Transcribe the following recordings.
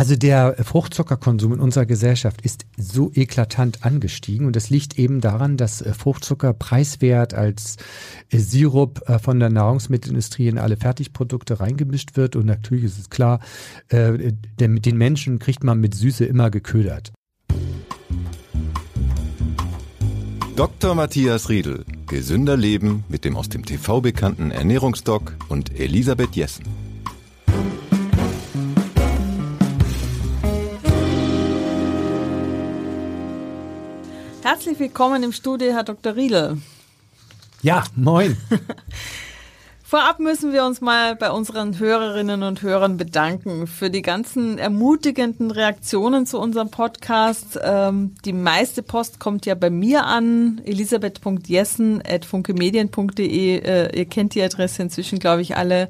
Also der Fruchtzuckerkonsum in unserer Gesellschaft ist so eklatant angestiegen und das liegt eben daran, dass äh, Fruchtzucker preiswert als äh, Sirup äh, von der Nahrungsmittelindustrie in alle Fertigprodukte reingemischt wird und natürlich ist es klar, den Menschen kriegt man mit Süße immer geködert. Dr. Matthias Riedel. Gesünder Leben mit dem aus dem TV bekannten Ernährungsdoc und Elisabeth Jessen. Herzlich willkommen im Studio, Herr Dr. Riedel. Ja, moin. Vorab müssen wir uns mal bei unseren Hörerinnen und Hörern bedanken für die ganzen ermutigenden Reaktionen zu unserem Podcast. Ähm, die meiste Post kommt ja bei mir an, elisabeth.jessen.funkemedien.de. Äh, ihr kennt die Adresse inzwischen, glaube ich, alle.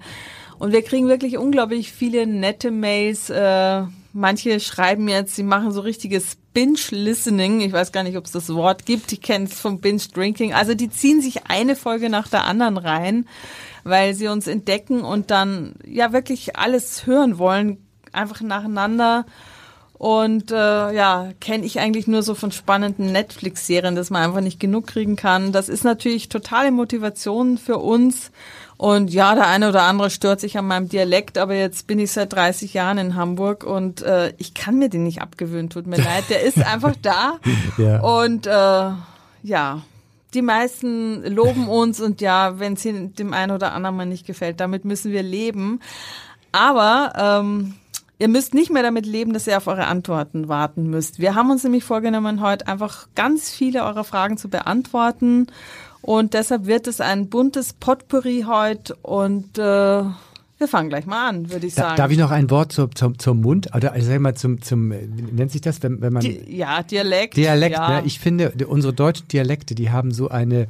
Und wir kriegen wirklich unglaublich viele nette Mails. Äh, manche schreiben jetzt, sie machen so richtiges Binge-Listening. Ich weiß gar nicht, ob es das Wort gibt. Ich kenne es vom Binge-Drinking. Also die ziehen sich eine Folge nach der anderen rein weil sie uns entdecken und dann ja wirklich alles hören wollen, einfach nacheinander. Und äh, ja, kenne ich eigentlich nur so von spannenden Netflix-Serien, dass man einfach nicht genug kriegen kann. Das ist natürlich totale Motivation für uns. Und ja, der eine oder andere stört sich an meinem Dialekt, aber jetzt bin ich seit 30 Jahren in Hamburg und äh, ich kann mir den nicht abgewöhnen, tut mir leid. Der ist einfach da. ja. Und äh, ja, die meisten loben uns und ja, wenn es dem einen oder anderen mal nicht gefällt, damit müssen wir leben. Aber ähm, ihr müsst nicht mehr damit leben, dass ihr auf eure Antworten warten müsst. Wir haben uns nämlich vorgenommen, heute einfach ganz viele eurer Fragen zu beantworten. Und deshalb wird es ein buntes Potpourri heute und äh, wir fangen gleich mal an, würde ich sagen. darf ich noch ein Wort zum, zum, zum Mund? Oder also sag mal zum, zum, wie nennt sich das, wenn, wenn man. Di ja, Dialekt. Dialekt, ja. Ne? Ich finde, unsere deutschen Dialekte, die haben so eine,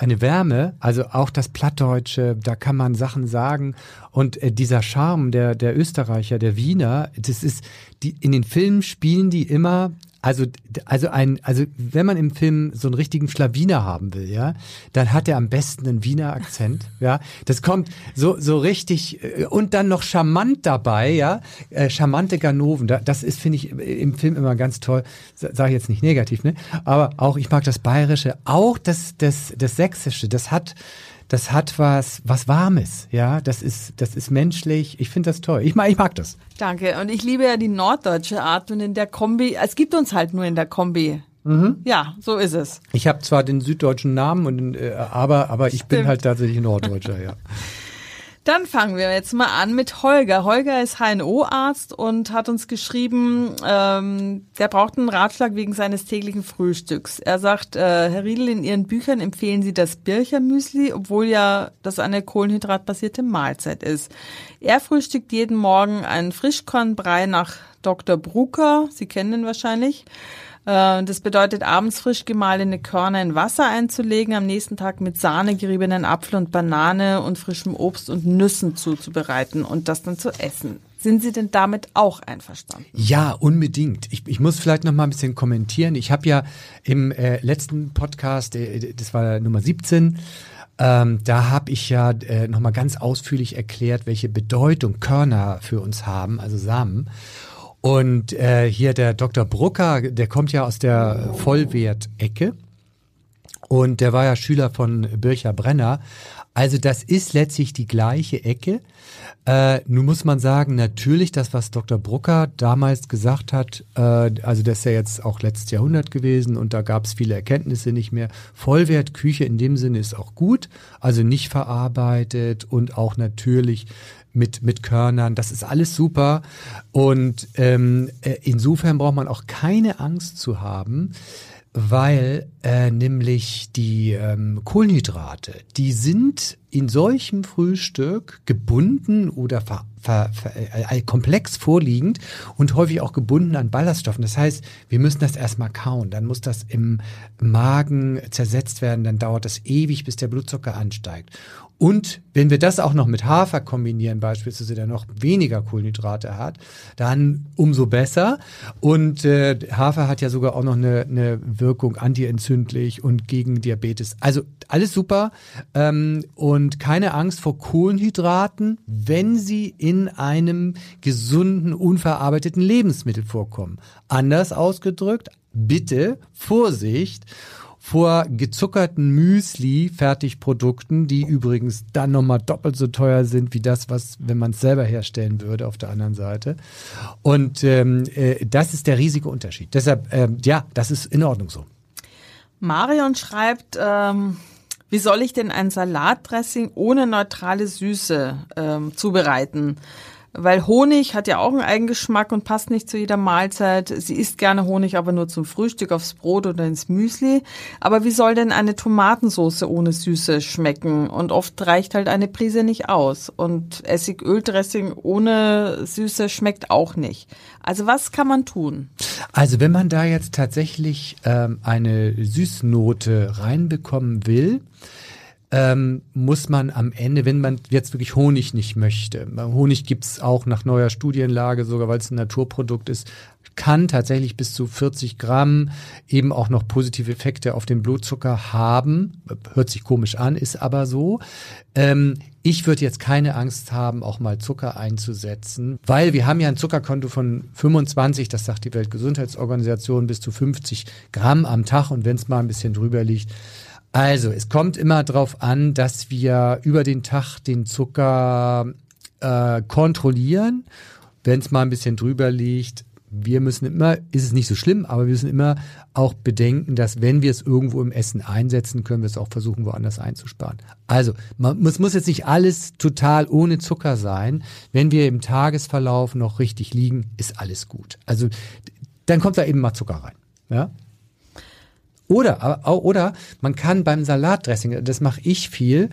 eine Wärme, also auch das Plattdeutsche, da kann man Sachen sagen. Und äh, dieser Charme der, der Österreicher, der Wiener, das ist, die, in den Filmen spielen die immer also, also ein, also wenn man im Film so einen richtigen Schlawiner haben will, ja, dann hat er am besten einen Wiener Akzent, ja. Das kommt so, so richtig äh, und dann noch charmant dabei, ja, äh, charmante Ganoven. Das ist, finde ich, im Film immer ganz toll. Sage ich jetzt nicht negativ, ne? Aber auch, ich mag das Bayerische, auch das, das, das Sächsische. Das hat, das hat was, was Warmes, ja, das ist, das ist menschlich. Ich finde das toll. Ich mag, ich mag das. Danke. Und ich liebe ja die norddeutsche Art und in der Kombi, es gibt uns halt nur in der Kombi. Mhm. Ja, so ist es. Ich habe zwar den süddeutschen Namen, und, äh, aber, aber ich Stimmt. bin halt tatsächlich Norddeutscher, ja. Dann fangen wir jetzt mal an mit Holger. Holger ist HNO-Arzt und hat uns geschrieben, ähm, der braucht einen Ratschlag wegen seines täglichen Frühstücks. Er sagt, äh, Herr Riedel, in Ihren Büchern empfehlen Sie das Birchermüsli, obwohl ja das eine kohlenhydratbasierte Mahlzeit ist. Er frühstückt jeden Morgen einen Frischkornbrei nach Dr. Brucker. Sie kennen ihn wahrscheinlich. Äh, das bedeutet, abends frisch gemahlene Körner in Wasser einzulegen, am nächsten Tag mit Sahne geriebenen Apfel und Banane und frischem Obst und Nüssen zuzubereiten und das dann zu essen. Sind Sie denn damit auch einverstanden? Ja, unbedingt. Ich, ich muss vielleicht noch mal ein bisschen kommentieren. Ich habe ja im äh, letzten Podcast, äh, das war Nummer 17, ähm, da habe ich ja äh, noch mal ganz ausführlich erklärt, welche Bedeutung Körner für uns haben, also Samen. Und äh, hier der Dr. Brucker, der kommt ja aus der Vollwert-Ecke. Und der war ja Schüler von Bircher Brenner. Also das ist letztlich die gleiche Ecke. Äh, nun muss man sagen, natürlich das, was Dr. Brucker damals gesagt hat, äh, also das ist ja jetzt auch letztes Jahrhundert gewesen und da gab es viele Erkenntnisse nicht mehr. Vollwertküche in dem Sinne ist auch gut, also nicht verarbeitet und auch natürlich mit, mit Körnern. Das ist alles super. Und ähm, äh, insofern braucht man auch keine Angst zu haben, weil äh, nämlich die ähm, Kohlenhydrate, die sind in solchem Frühstück gebunden oder ver, ver, ver, äh, äh, komplex vorliegend und häufig auch gebunden an Ballaststoffen. Das heißt, wir müssen das erstmal kauen, dann muss das im Magen zersetzt werden, dann dauert das ewig, bis der Blutzucker ansteigt. Und wenn wir das auch noch mit Hafer kombinieren, beispielsweise, der noch weniger Kohlenhydrate hat, dann umso besser. Und äh, Hafer hat ja sogar auch noch eine, eine Wirkung antientzündlich und gegen Diabetes. Also alles super. Ähm, und keine Angst vor Kohlenhydraten, wenn sie in einem gesunden, unverarbeiteten Lebensmittel vorkommen. Anders ausgedrückt, bitte Vorsicht vor gezuckerten Müsli-Fertigprodukten, die übrigens dann nochmal doppelt so teuer sind wie das, was, wenn man es selber herstellen würde, auf der anderen Seite. Und ähm, äh, das ist der riesige Unterschied. Deshalb, ähm, ja, das ist in Ordnung so. Marion schreibt, ähm, wie soll ich denn ein Salatdressing ohne neutrale Süße ähm, zubereiten? Weil Honig hat ja auch einen Eigengeschmack und passt nicht zu jeder Mahlzeit. Sie isst gerne Honig, aber nur zum Frühstück aufs Brot oder ins Müsli. Aber wie soll denn eine Tomatensauce ohne Süße schmecken? Und oft reicht halt eine Prise nicht aus. Und Essigöldressing ohne Süße schmeckt auch nicht. Also was kann man tun? Also wenn man da jetzt tatsächlich ähm, eine Süßnote reinbekommen will, ähm, muss man am Ende, wenn man jetzt wirklich Honig nicht möchte, Honig gibt's auch nach neuer Studienlage, sogar weil es ein Naturprodukt ist, kann tatsächlich bis zu 40 Gramm eben auch noch positive Effekte auf den Blutzucker haben. Hört sich komisch an, ist aber so. Ähm, ich würde jetzt keine Angst haben, auch mal Zucker einzusetzen, weil wir haben ja ein Zuckerkonto von 25, das sagt die Weltgesundheitsorganisation, bis zu 50 Gramm am Tag und wenn es mal ein bisschen drüber liegt, also, es kommt immer darauf an, dass wir über den Tag den Zucker äh, kontrollieren. Wenn es mal ein bisschen drüber liegt, wir müssen immer, ist es nicht so schlimm, aber wir müssen immer auch bedenken, dass wenn wir es irgendwo im Essen einsetzen, können wir es auch versuchen, woanders einzusparen. Also, man, es muss jetzt nicht alles total ohne Zucker sein. Wenn wir im Tagesverlauf noch richtig liegen, ist alles gut. Also, dann kommt da eben mal Zucker rein. Ja? Oder, oder man kann beim Salatdressing, das mache ich viel,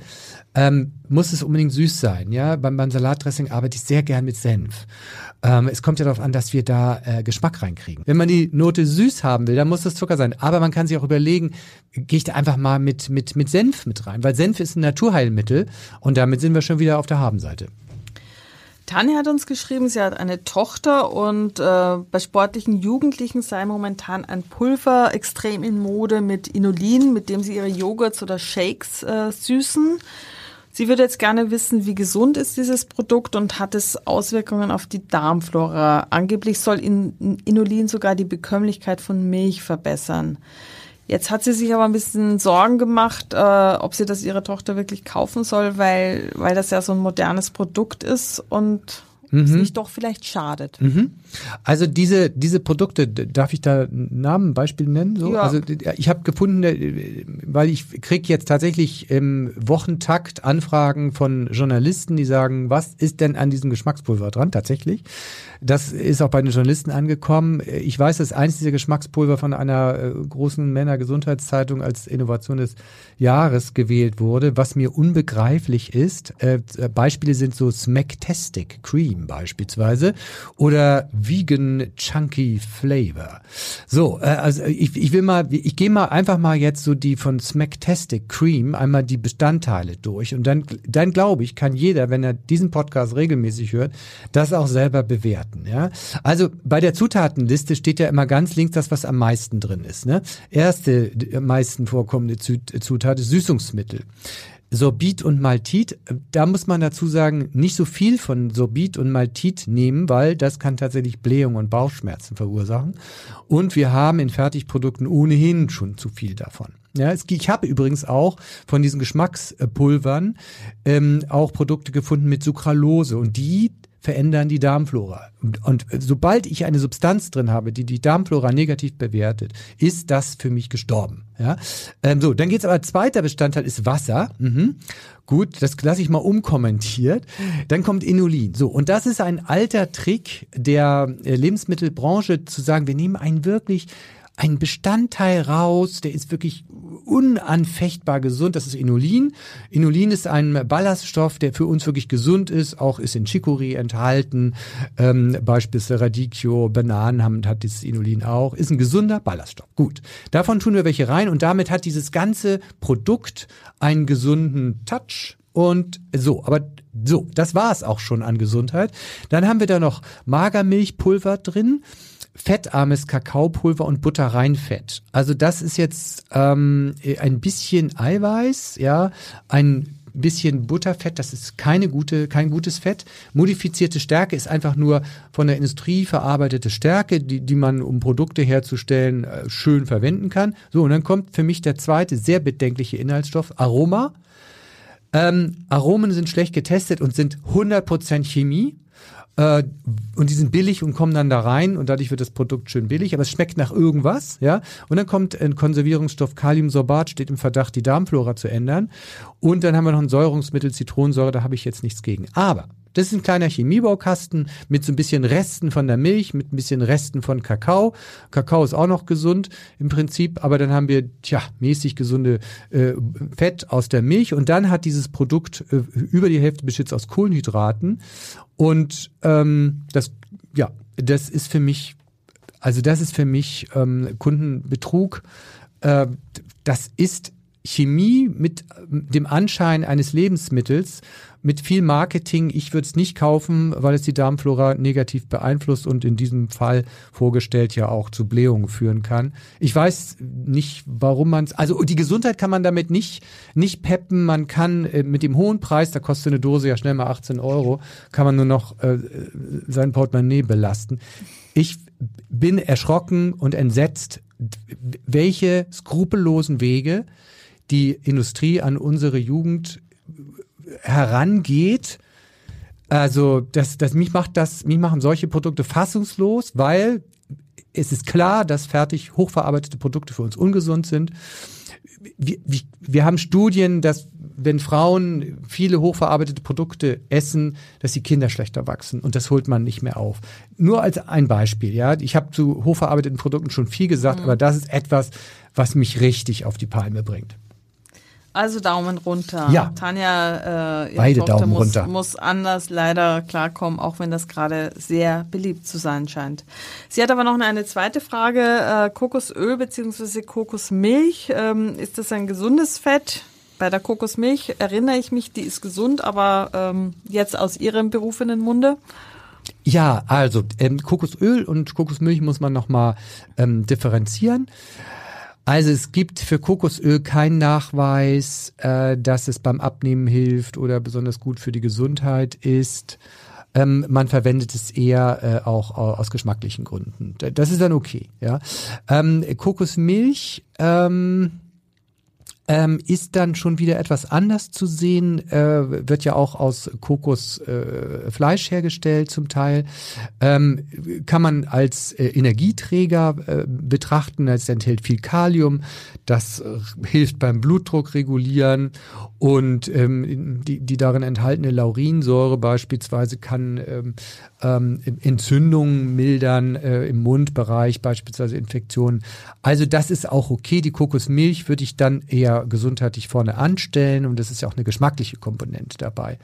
ähm, muss es unbedingt süß sein. Ja, beim, beim Salatdressing arbeite ich sehr gern mit Senf. Ähm, es kommt ja darauf an, dass wir da äh, Geschmack reinkriegen. Wenn man die Note süß haben will, dann muss das Zucker sein. Aber man kann sich auch überlegen, gehe ich da einfach mal mit, mit, mit Senf mit rein, weil Senf ist ein Naturheilmittel und damit sind wir schon wieder auf der Habenseite. Tanja hat uns geschrieben, sie hat eine Tochter und äh, bei sportlichen Jugendlichen sei momentan ein Pulver extrem in Mode mit Inulin, mit dem sie ihre Joghurts oder Shakes äh, süßen. Sie würde jetzt gerne wissen, wie gesund ist dieses Produkt und hat es Auswirkungen auf die Darmflora. Angeblich soll Inulin sogar die Bekömmlichkeit von Milch verbessern. Jetzt hat sie sich aber ein bisschen Sorgen gemacht, äh, ob sie das ihrer Tochter wirklich kaufen soll, weil, weil das ja so ein modernes Produkt ist und mhm. es nicht doch vielleicht schadet. Mhm. Also diese diese Produkte, darf ich da Namen, Beispiel nennen? So? Ja. Also ich habe gefunden, äh, weil ich krieg jetzt tatsächlich im Wochentakt Anfragen von Journalisten, die sagen, was ist denn an diesem Geschmackspulver dran? Tatsächlich. Das ist auch bei den Journalisten angekommen. Ich weiß, dass eins dieser Geschmackspulver von einer äh, großen Männergesundheitszeitung als Innovation des Jahres gewählt wurde, was mir unbegreiflich ist. Äh, Beispiele sind so Smacktastic Cream beispielsweise oder Vegan Chunky Flavor. So, äh, also ich, ich will mal, ich gehe mal einfach mal jetzt so die von Smacktastic Cream einmal die Bestandteile durch und dann, dann glaube ich, kann jeder, wenn er diesen Podcast regelmäßig hört, das auch selber bewerten. Ja, also bei der Zutatenliste steht ja immer ganz links das, was am meisten drin ist. Ne? Erste am meisten vorkommende Zutat ist Süßungsmittel. Sorbit und Maltit, da muss man dazu sagen, nicht so viel von Sorbit und Maltit nehmen, weil das kann tatsächlich Blähung und Bauchschmerzen verursachen. Und wir haben in Fertigprodukten ohnehin schon zu viel davon. Ja, es, ich habe übrigens auch von diesen Geschmackspulvern ähm, auch Produkte gefunden mit Sucralose und die verändern die Darmflora. Und, sobald ich eine Substanz drin habe, die die Darmflora negativ bewertet, ist das für mich gestorben. Ja? Ähm, so, dann geht's aber, zweiter Bestandteil ist Wasser. Mhm. Gut, das lasse ich mal umkommentiert. Dann kommt Inulin. So, und das ist ein alter Trick der äh, Lebensmittelbranche, zu sagen, wir nehmen einen wirklich ein Bestandteil raus, der ist wirklich unanfechtbar gesund. Das ist Inulin. Inulin ist ein Ballaststoff, der für uns wirklich gesund ist. Auch ist in Chicory enthalten. Ähm, beispielsweise Radicchio, Bananen haben, hat dieses Inulin auch. Ist ein gesunder Ballaststoff. Gut. Davon tun wir welche rein und damit hat dieses ganze Produkt einen gesunden Touch. Und so, aber so, das war es auch schon an Gesundheit. Dann haben wir da noch Magermilchpulver drin fettarmes Kakaopulver und Butterreinfett. Also das ist jetzt ähm, ein bisschen Eiweiß, ja, ein bisschen Butterfett, das ist keine gute, kein gutes Fett. Modifizierte Stärke ist einfach nur von der Industrie verarbeitete Stärke, die, die man, um Produkte herzustellen, äh, schön verwenden kann. So, und dann kommt für mich der zweite sehr bedenkliche Inhaltsstoff, Aroma. Ähm, Aromen sind schlecht getestet und sind 100% Chemie. Äh, und die sind billig und kommen dann da rein und dadurch wird das Produkt schön billig, aber es schmeckt nach irgendwas, ja. Und dann kommt ein Konservierungsstoff Kaliumsorbat, steht im Verdacht, die Darmflora zu ändern. Und dann haben wir noch ein Säurungsmittel Zitronensäure, da habe ich jetzt nichts gegen. Aber das ist ein kleiner Chemiebaukasten mit so ein bisschen Resten von der Milch, mit ein bisschen Resten von Kakao. Kakao ist auch noch gesund im Prinzip, aber dann haben wir, tja, mäßig gesunde äh, Fett aus der Milch und dann hat dieses Produkt äh, über die Hälfte Besitz aus Kohlenhydraten und ähm, das, ja, das ist für mich, also das ist für mich ähm, Kundenbetrug. Äh, das ist Chemie mit dem Anschein eines Lebensmittels mit viel Marketing. Ich würde es nicht kaufen, weil es die Darmflora negativ beeinflusst und in diesem Fall vorgestellt ja auch zu Blähungen führen kann. Ich weiß nicht, warum man es, also die Gesundheit kann man damit nicht, nicht peppen. Man kann äh, mit dem hohen Preis, da kostet eine Dose ja schnell mal 18 Euro, kann man nur noch äh, sein Portemonnaie belasten. Ich bin erschrocken und entsetzt, welche skrupellosen Wege die Industrie an unsere Jugend herangeht. Also das, das mich macht das, mich machen solche Produkte fassungslos, weil es ist klar, dass fertig hochverarbeitete Produkte für uns ungesund sind. Wir, wir, haben Studien, dass wenn Frauen viele hochverarbeitete Produkte essen, dass die Kinder schlechter wachsen und das holt man nicht mehr auf. Nur als ein Beispiel, ja. Ich habe zu hochverarbeiteten Produkten schon viel gesagt, mhm. aber das ist etwas, was mich richtig auf die Palme bringt. Also Daumen runter. Ja. Tanja, äh, ihre Beide Tochter Daumen muss, runter. muss anders leider klarkommen, auch wenn das gerade sehr beliebt zu sein scheint. Sie hat aber noch eine zweite Frage. Äh, Kokosöl bzw. Kokosmilch, ähm, ist das ein gesundes Fett? Bei der Kokosmilch erinnere ich mich, die ist gesund, aber ähm, jetzt aus Ihrem berufenen Munde? Ja, also ähm, Kokosöl und Kokosmilch muss man nochmal ähm, differenzieren. Also es gibt für Kokosöl keinen Nachweis, äh, dass es beim Abnehmen hilft oder besonders gut für die Gesundheit ist. Ähm, man verwendet es eher äh, auch aus geschmacklichen Gründen. Das ist dann okay. Ja, ähm, Kokosmilch. Ähm, ähm, ist dann schon wieder etwas anders zu sehen, äh, wird ja auch aus Kokosfleisch äh, hergestellt zum Teil, ähm, kann man als äh, Energieträger äh, betrachten, es enthält viel Kalium, das äh, hilft beim Blutdruck regulieren. Und ähm, die, die darin enthaltene Laurinsäure beispielsweise kann ähm, ähm, Entzündungen mildern äh, im Mundbereich, beispielsweise Infektionen. Also das ist auch okay. Die Kokosmilch würde ich dann eher gesundheitlich vorne anstellen und das ist ja auch eine geschmackliche Komponente dabei.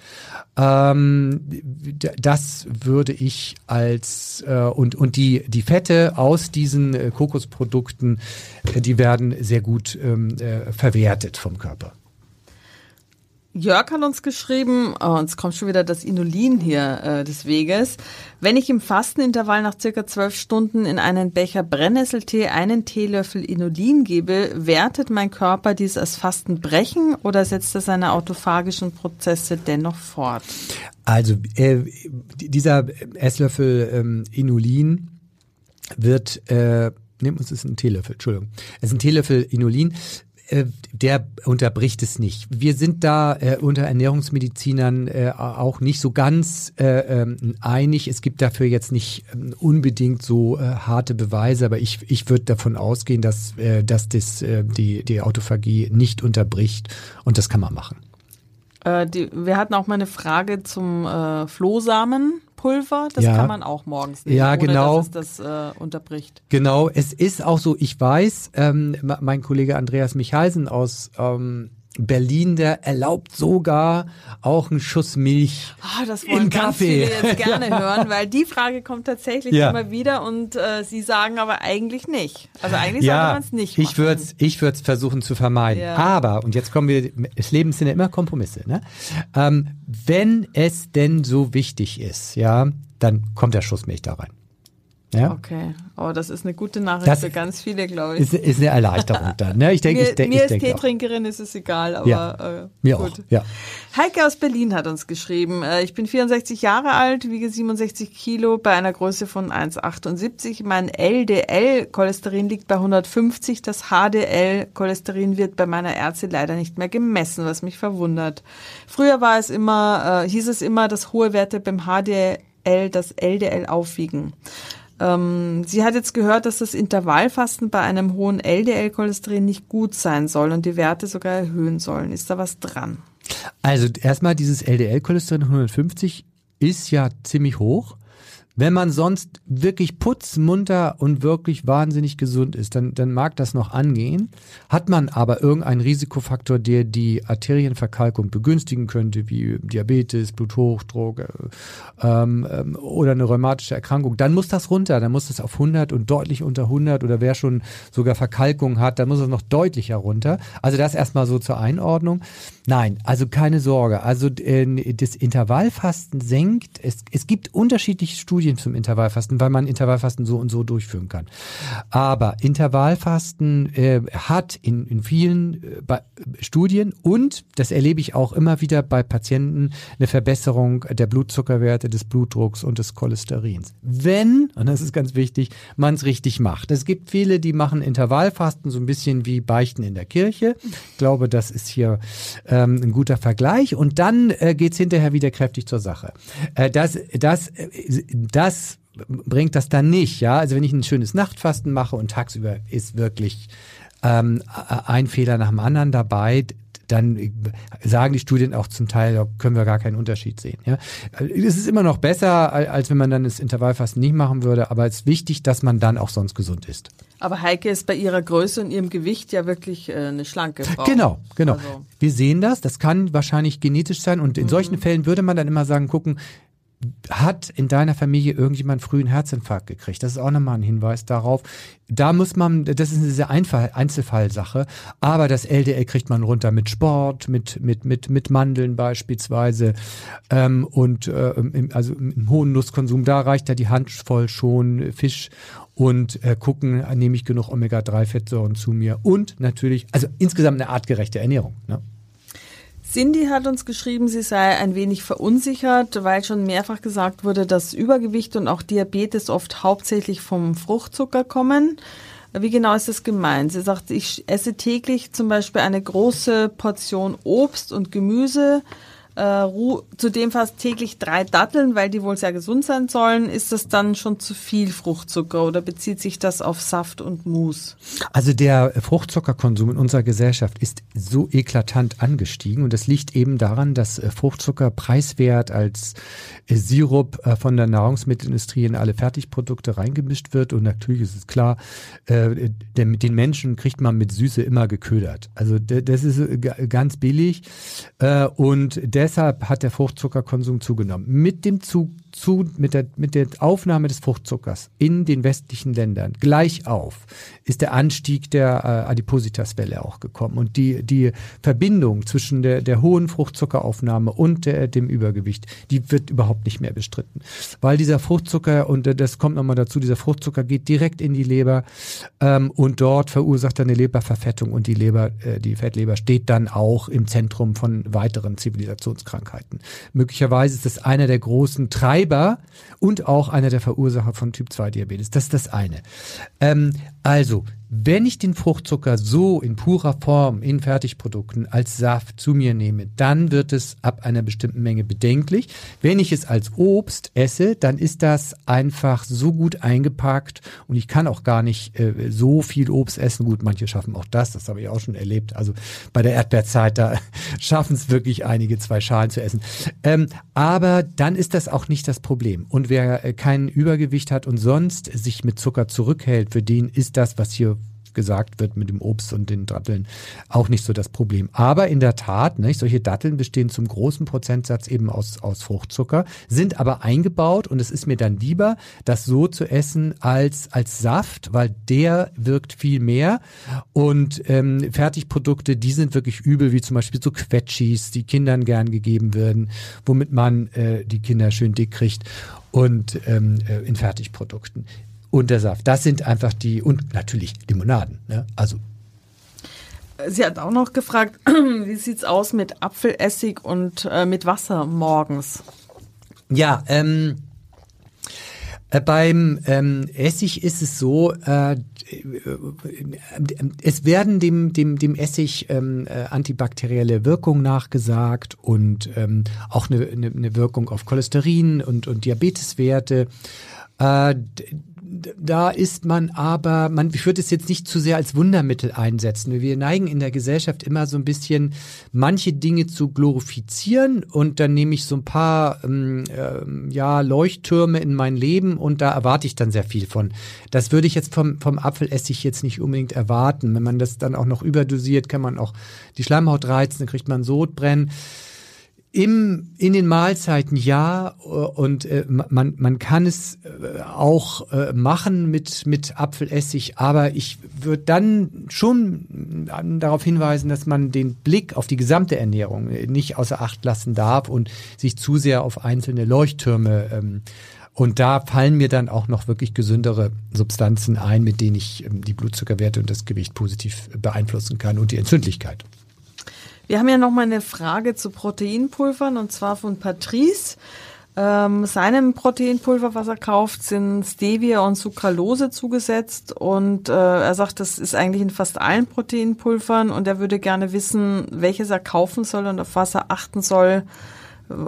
Ähm, das würde ich als äh, und und die die Fette aus diesen äh, Kokosprodukten, äh, die werden sehr gut ähm, äh, verwertet vom Körper. Jörg hat uns geschrieben, oh, uns kommt schon wieder das Inulin hier äh, des Weges. Wenn ich im Fastenintervall nach circa zwölf Stunden in einen Becher Brennnesseltee einen Teelöffel Inulin gebe, wertet mein Körper dies als Fastenbrechen oder setzt er seine autophagischen Prozesse dennoch fort? Also äh, dieser Esslöffel ähm, Inulin wird äh, Nehmen uns ist ein Teelöffel, Entschuldigung. Es ist ein Teelöffel Inulin äh, der unterbricht es nicht. Wir sind da äh, unter Ernährungsmedizinern äh, auch nicht so ganz äh, ähm, einig. Es gibt dafür jetzt nicht ähm, unbedingt so äh, harte Beweise, aber ich, ich würde davon ausgehen, dass, äh, dass das, äh, die, die Autophagie nicht unterbricht und das kann man machen. Äh, die, wir hatten auch mal eine Frage zum äh, Flohsamen. Pulver, das ja. kann man auch morgens nehmen, ja, genau. ohne dass es das äh, unterbricht. Genau, es ist auch so, ich weiß, ähm, mein Kollege Andreas Michalsen aus ähm, Berlin, der erlaubt sogar auch einen Schuss Milch oh, das wollen in Kaffee. Viele jetzt gerne hören, weil die Frage kommt tatsächlich ja. immer wieder und äh, sie sagen aber eigentlich nicht. Also eigentlich ja, sollte man es nicht machen. Ich würde es ich würd's versuchen zu vermeiden. Ja. Aber, und jetzt kommen wir, das Leben sind ja immer Kompromisse, ne? Ähm, wenn es denn so wichtig ist, ja, dann kommt der Schuss Milch da rein. Ja? Okay, oh, das ist eine gute Nachricht Das für ganz viele, glaube ich. Ist, ist eine Erleichterung dann. Ne? Ich denke, mir ich, denke, mir ich als auch. Teetrinkerin ist es egal, aber Ja, äh, Mir gut. auch, ja. Heike aus Berlin hat uns geschrieben, äh, ich bin 64 Jahre alt, wiege 67 Kilo bei einer Größe von 1,78. Mein LDL-Cholesterin liegt bei 150. Das HDL-Cholesterin wird bei meiner Ärztin leider nicht mehr gemessen, was mich verwundert. Früher war es immer, äh, hieß es immer, dass hohe Werte beim HDL das LDL aufwiegen. Ähm, sie hat jetzt gehört, dass das Intervallfasten bei einem hohen LDL-Cholesterin nicht gut sein soll und die Werte sogar erhöhen sollen. Ist da was dran? Also erstmal dieses LDL-Cholesterin 150 ist ja ziemlich hoch. Wenn man sonst wirklich putzmunter und wirklich wahnsinnig gesund ist, dann, dann mag das noch angehen. Hat man aber irgendeinen Risikofaktor, der die Arterienverkalkung begünstigen könnte, wie Diabetes, Bluthochdruck äh, ähm, ähm, oder eine rheumatische Erkrankung, dann muss das runter. Dann muss das auf 100 und deutlich unter 100 oder wer schon sogar Verkalkung hat, dann muss es noch deutlicher runter. Also das erstmal so zur Einordnung. Nein, also keine Sorge. Also äh, das Intervallfasten senkt. Es, es gibt unterschiedliche Studien zum Intervallfasten, weil man Intervallfasten so und so durchführen kann. Aber Intervallfasten äh, hat in, in vielen äh, Studien und das erlebe ich auch immer wieder bei Patienten eine Verbesserung der Blutzuckerwerte, des Blutdrucks und des Cholesterins. Wenn, und das ist ganz wichtig, man es richtig macht. Es gibt viele, die machen Intervallfasten so ein bisschen wie Beichten in der Kirche. Ich glaube, das ist hier ähm, ein guter Vergleich. Und dann äh, geht's hinterher wieder kräftig zur Sache. Äh, das, das, äh, das bringt das dann nicht, ja. Also wenn ich ein schönes Nachtfasten mache und tagsüber ist wirklich ähm, ein Fehler nach dem anderen dabei, dann sagen die Studien auch zum Teil, da können wir gar keinen Unterschied sehen. Ja? Es ist immer noch besser, als wenn man dann das Intervallfasten nicht machen würde, aber es ist wichtig, dass man dann auch sonst gesund ist. Aber Heike ist bei ihrer Größe und ihrem Gewicht ja wirklich äh, eine schlanke Frau. Genau, genau. Also. Wir sehen das, das kann wahrscheinlich genetisch sein und in solchen Fällen würde man dann immer sagen, gucken, hat in deiner Familie irgendjemand frühen Herzinfarkt gekriegt? Das ist auch nochmal ein Hinweis darauf. Da muss man, das ist eine sehr Einfall, Einzelfallsache, aber das LDL kriegt man runter mit Sport, mit, mit, mit, mit Mandeln beispielsweise ähm, und äh, im, also im hohen Nusskonsum, da reicht ja die Handvoll schon Fisch und äh, gucken, nehme ich genug Omega-3-Fettsäuren zu mir und natürlich, also insgesamt eine artgerechte Ernährung. Ne? Cindy hat uns geschrieben, sie sei ein wenig verunsichert, weil schon mehrfach gesagt wurde, dass Übergewicht und auch Diabetes oft hauptsächlich vom Fruchtzucker kommen. Wie genau ist das gemeint? Sie sagt, ich esse täglich zum Beispiel eine große Portion Obst und Gemüse, äh, zudem fast täglich drei Datteln, weil die wohl sehr gesund sein sollen. Ist das dann schon zu viel Fruchtzucker oder bezieht sich das auf Saft und Mus? Also der Fruchtzuckerkonsum in unserer Gesellschaft ist so eklatant angestiegen und das liegt eben daran, dass Fruchtzucker preiswert als Sirup von der Nahrungsmittelindustrie in alle Fertigprodukte reingemischt wird und natürlich ist es klar, den Menschen kriegt man mit Süße immer geködert. Also das ist ganz billig und der deshalb hat der Fruchtzuckerkonsum zugenommen. Mit dem Zug zu, mit der, mit der Aufnahme des Fruchtzuckers in den westlichen Ländern gleich auf ist der Anstieg der äh, Adipositaswelle auch gekommen. Und die, die Verbindung zwischen der, der hohen Fruchtzuckeraufnahme und der, dem Übergewicht, die wird überhaupt nicht mehr bestritten. Weil dieser Fruchtzucker, und das kommt nochmal dazu, dieser Fruchtzucker geht direkt in die Leber ähm, und dort verursacht er eine Leberverfettung und die Leber, äh, die Fettleber steht dann auch im Zentrum von weiteren Zivilisationskrankheiten. Möglicherweise ist das einer der großen Treiber Treiber und auch einer der Verursacher von Typ-2-Diabetes. Das ist das eine. Ähm, also, wenn ich den Fruchtzucker so in purer Form in Fertigprodukten als Saft zu mir nehme, dann wird es ab einer bestimmten Menge bedenklich. Wenn ich es als Obst esse, dann ist das einfach so gut eingepackt und ich kann auch gar nicht äh, so viel Obst essen. Gut, manche schaffen auch das, das habe ich auch schon erlebt. Also bei der Erdbeerzeit, da schaffen es wirklich einige zwei Schalen zu essen. Ähm, aber dann ist das auch nicht das Problem. Und wer äh, kein Übergewicht hat und sonst sich mit Zucker zurückhält, für den ist das, was hier gesagt wird mit dem Obst und den Datteln, auch nicht so das Problem. Aber in der Tat, nicht, solche Datteln bestehen zum großen Prozentsatz eben aus, aus Fruchtzucker, sind aber eingebaut und es ist mir dann lieber, das so zu essen als, als Saft, weil der wirkt viel mehr und ähm, Fertigprodukte, die sind wirklich übel, wie zum Beispiel so Quetschis, die Kindern gern gegeben werden, womit man äh, die Kinder schön dick kriegt und ähm, äh, in Fertigprodukten. Und der Saft. Das sind einfach die, und natürlich Limonaden. Ne? Also Sie hat auch noch gefragt, wie sieht's aus mit Apfelessig und äh, mit Wasser morgens? Ja, ähm, äh, beim ähm, Essig ist es so, äh, es werden dem, dem, dem Essig ähm, äh, antibakterielle Wirkung nachgesagt und ähm, auch eine, eine, eine Wirkung auf Cholesterin und, und Diabeteswerte. Da ist man aber, man, ich würde es jetzt nicht zu sehr als Wundermittel einsetzen. Wir neigen in der Gesellschaft immer so ein bisschen, manche Dinge zu glorifizieren und dann nehme ich so ein paar ähm, äh, ja, Leuchttürme in mein Leben und da erwarte ich dann sehr viel von. Das würde ich jetzt vom, vom Apfelessig jetzt nicht unbedingt erwarten. Wenn man das dann auch noch überdosiert, kann man auch die Schleimhaut reizen, dann kriegt man Sodbrennen. Im, in den Mahlzeiten ja äh, und äh, man, man kann es äh, auch äh, machen mit, mit Apfelessig, aber ich würde dann schon darauf hinweisen, dass man den Blick auf die gesamte Ernährung äh, nicht außer Acht lassen darf und sich zu sehr auf einzelne Leuchttürme ähm, und da fallen mir dann auch noch wirklich gesündere Substanzen ein, mit denen ich ähm, die Blutzuckerwerte und das Gewicht positiv beeinflussen kann und die Entzündlichkeit. Wir haben ja noch mal eine Frage zu Proteinpulvern und zwar von Patrice. Ähm, seinem Proteinpulver, was er kauft, sind Stevia und Sucralose zugesetzt. Und äh, er sagt, das ist eigentlich in fast allen Proteinpulvern. Und er würde gerne wissen, welches er kaufen soll und auf was er achten soll,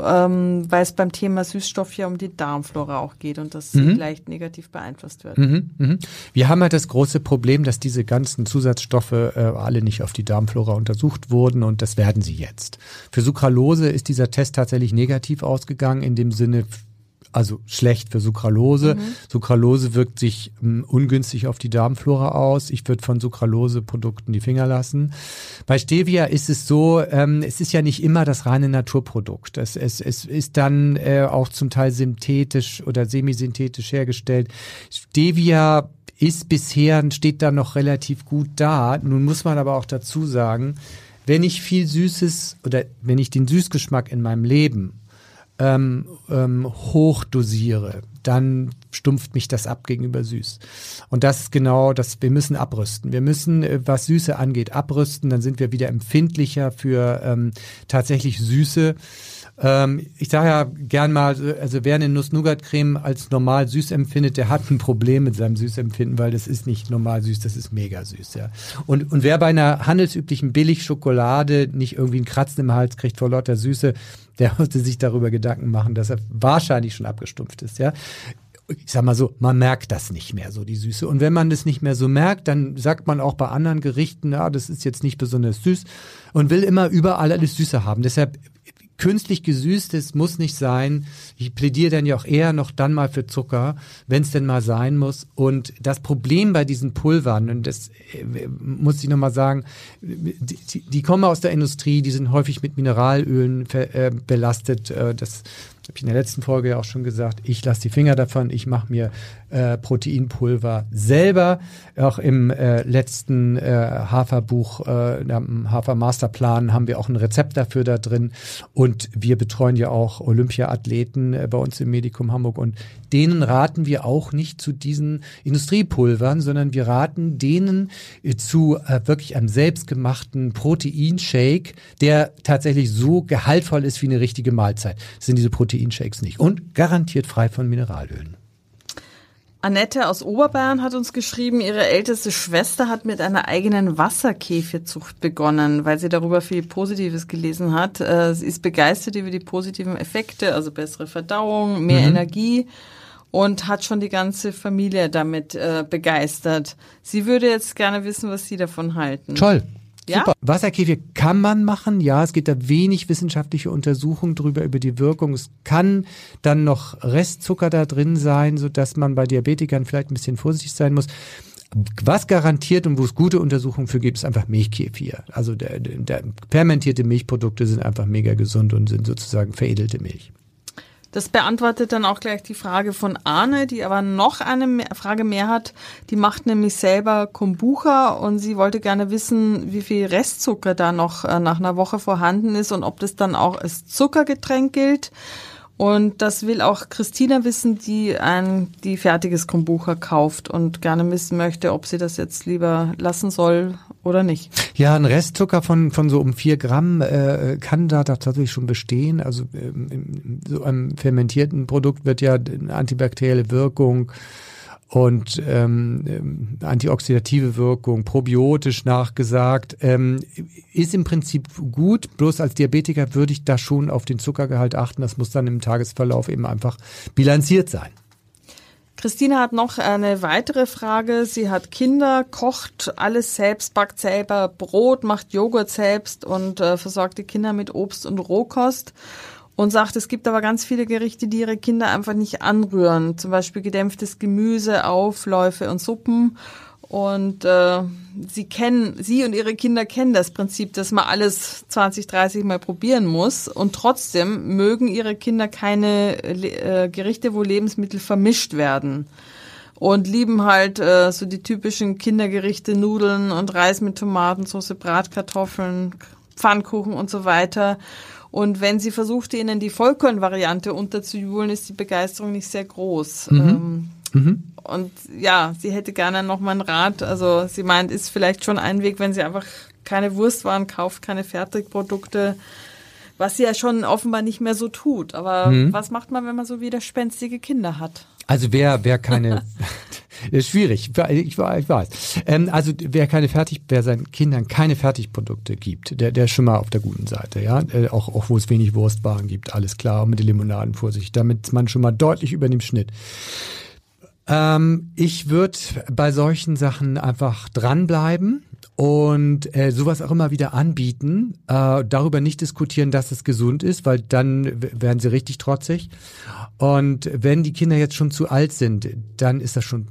ähm, weil es beim Thema Süßstoff ja um die Darmflora auch geht und das mhm. leicht negativ beeinflusst wird. Mhm, mh. Wir haben ja das große Problem, dass diese ganzen Zusatzstoffe äh, alle nicht auf die Darmflora untersucht wurden und das werden sie jetzt. Für Sucralose ist dieser Test tatsächlich negativ ausgegangen in dem Sinne, also schlecht für Sucralose. Mhm. Sucralose wirkt sich m, hm, ungünstig auf die Darmflora aus. Ich würde von Sucralose-Produkten die Finger lassen. Bei Stevia ist es so, ähm, es ist ja nicht immer das reine Naturprodukt. Es, es, es ist dann äh, auch zum Teil synthetisch oder semisynthetisch hergestellt. Stevia ist bisher, steht da noch relativ gut da. Nun muss man aber auch dazu sagen, wenn ich viel Süßes oder wenn ich den Süßgeschmack in meinem Leben ähm, ähm, hochdosiere, dann stumpft mich das ab gegenüber süß. Und das ist genau das, wir müssen abrüsten. Wir müssen, äh, was Süße angeht, abrüsten, dann sind wir wieder empfindlicher für ähm, tatsächlich Süße. Ähm, ich sage ja gern mal, also wer eine Nuss-Nougat-Creme als normal süß empfindet, der hat ein Problem mit seinem Süßempfinden, weil das ist nicht normal süß, das ist mega süß, ja. Und, und wer bei einer handelsüblichen Billigschokolade nicht irgendwie einen Kratzen im Hals kriegt vor lauter Süße, der musste sich darüber Gedanken machen, dass er wahrscheinlich schon abgestumpft ist, ja ich sag mal so, man merkt das nicht mehr so, die Süße. Und wenn man das nicht mehr so merkt, dann sagt man auch bei anderen Gerichten, ja, das ist jetzt nicht besonders süß und will immer überall alles Süße haben. Deshalb künstlich gesüßtes muss nicht sein. Ich plädiere dann ja auch eher noch dann mal für Zucker, wenn es denn mal sein muss. Und das Problem bei diesen Pulvern, und das äh, muss ich nochmal sagen, die, die, kommen aus der Industrie, die sind häufig mit Mineralölen äh, belastet. Äh, das habe ich in der letzten Folge ja auch schon gesagt, ich lasse die Finger davon, ich mache mir äh, Proteinpulver selber. Auch im äh, letzten äh, Haferbuch, äh, im Hafer-Masterplan haben wir auch ein Rezept dafür da drin. Und wir betreuen ja auch Olympia-Athleten äh, bei uns im Medikum Hamburg. Und denen raten wir auch nicht zu diesen Industriepulvern, sondern wir raten denen äh, zu äh, wirklich einem selbstgemachten Proteinshake, der tatsächlich so gehaltvoll ist wie eine richtige Mahlzeit. Das sind diese Proteinshakes nicht. Und garantiert frei von Mineralölen. Annette aus Oberbayern hat uns geschrieben, ihre älteste Schwester hat mit einer eigenen Wasserkäferzucht begonnen, weil sie darüber viel Positives gelesen hat. Äh, sie ist begeistert über die positiven Effekte, also bessere Verdauung, mehr mhm. Energie und hat schon die ganze Familie damit äh, begeistert. Sie würde jetzt gerne wissen, was Sie davon halten. Toll. Ja? Super. Wasserkäfig kann man machen. Ja, es gibt da wenig wissenschaftliche Untersuchungen drüber über die Wirkung. Es kann dann noch Restzucker da drin sein, so dass man bei Diabetikern vielleicht ein bisschen vorsichtig sein muss. Was garantiert und wo es gute Untersuchungen für gibt, ist einfach Milchkefir. Also der, der, fermentierte Milchprodukte sind einfach mega gesund und sind sozusagen veredelte Milch. Das beantwortet dann auch gleich die Frage von Arne, die aber noch eine Frage mehr hat. Die macht nämlich selber Kombucha und sie wollte gerne wissen, wie viel Restzucker da noch äh, nach einer Woche vorhanden ist und ob das dann auch als Zuckergetränk gilt. Und das will auch Christina wissen, die ein die fertiges Kombucha kauft und gerne wissen möchte, ob sie das jetzt lieber lassen soll oder nicht. Ja, ein Restzucker von, von so um vier Gramm äh, kann da tatsächlich schon bestehen. Also ähm, so einem fermentierten Produkt wird ja eine antibakterielle Wirkung und ähm, ähm, antioxidative Wirkung, probiotisch nachgesagt, ähm, ist im Prinzip gut. Bloß als Diabetiker würde ich da schon auf den Zuckergehalt achten. Das muss dann im Tagesverlauf eben einfach bilanziert sein. Christina hat noch eine weitere Frage. Sie hat Kinder, kocht alles selbst, backt selber Brot, macht Joghurt selbst und äh, versorgt die Kinder mit Obst und Rohkost und sagt, es gibt aber ganz viele Gerichte, die ihre Kinder einfach nicht anrühren. Zum Beispiel gedämpftes Gemüse, Aufläufe und Suppen. Und äh, sie kennen, sie und ihre Kinder kennen das Prinzip, dass man alles 20, 30 Mal probieren muss. Und trotzdem mögen ihre Kinder keine äh, Gerichte, wo Lebensmittel vermischt werden. Und lieben halt äh, so die typischen Kindergerichte, Nudeln und Reis mit Tomatensauce, Bratkartoffeln, Pfannkuchen und so weiter. Und wenn sie versuchte, ihnen die Vollkornvariante unterzujubeln, ist die Begeisterung nicht sehr groß. Mhm. Ähm, mhm. Und ja, sie hätte gerne noch mal einen Rat. Also sie meint, ist vielleicht schon ein Weg, wenn sie einfach keine Wurstwaren kauft, keine Fertigprodukte, was sie ja schon offenbar nicht mehr so tut. Aber mhm. was macht man, wenn man so widerspenstige Kinder hat? Also wer, wer keine, ist schwierig, ich, ich weiß. Ähm, also wer keine Fertig, wer seinen Kindern keine Fertigprodukte gibt, der, der ist schon mal auf der guten Seite, ja. Äh, auch, auch wo es wenig Wurstwaren gibt, alles klar, und mit den Limonaden vorsichtig, damit man schon mal deutlich über dem Schnitt. Ähm, ich würde bei solchen Sachen einfach dranbleiben und äh, sowas auch immer wieder anbieten, äh, darüber nicht diskutieren, dass es gesund ist, weil dann werden sie richtig trotzig. Und wenn die Kinder jetzt schon zu alt sind, dann ist das schon,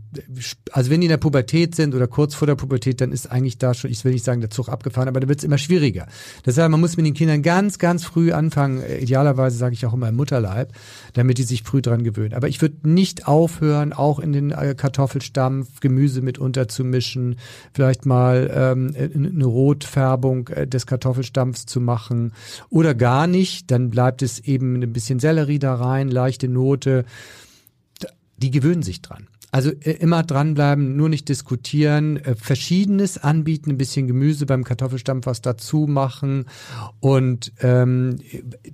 also wenn die in der Pubertät sind oder kurz vor der Pubertät, dann ist eigentlich da schon, ich will nicht sagen, der Zug abgefahren, aber da wird es immer schwieriger. Deshalb, man muss mit den Kindern ganz, ganz früh anfangen, idealerweise sage ich auch immer im Mutterleib, damit die sich früh dran gewöhnen. Aber ich würde nicht aufhören, auch in den äh, Kartoffelstampf Gemüse mit unterzumischen, vielleicht mal ähm, eine Rotfärbung äh, des Kartoffelstampfs zu machen oder gar nicht, dann bleibt es eben ein bisschen Sellerie da rein, leichte Note, die gewöhnen sich dran. Also äh, immer dranbleiben, nur nicht diskutieren, äh, verschiedenes anbieten, ein bisschen Gemüse beim Kartoffelstampf was dazu machen und ähm,